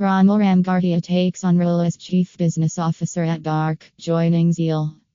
Ramal Ramgarhia takes on role as Chief Business Officer at Dark, joining Zeal.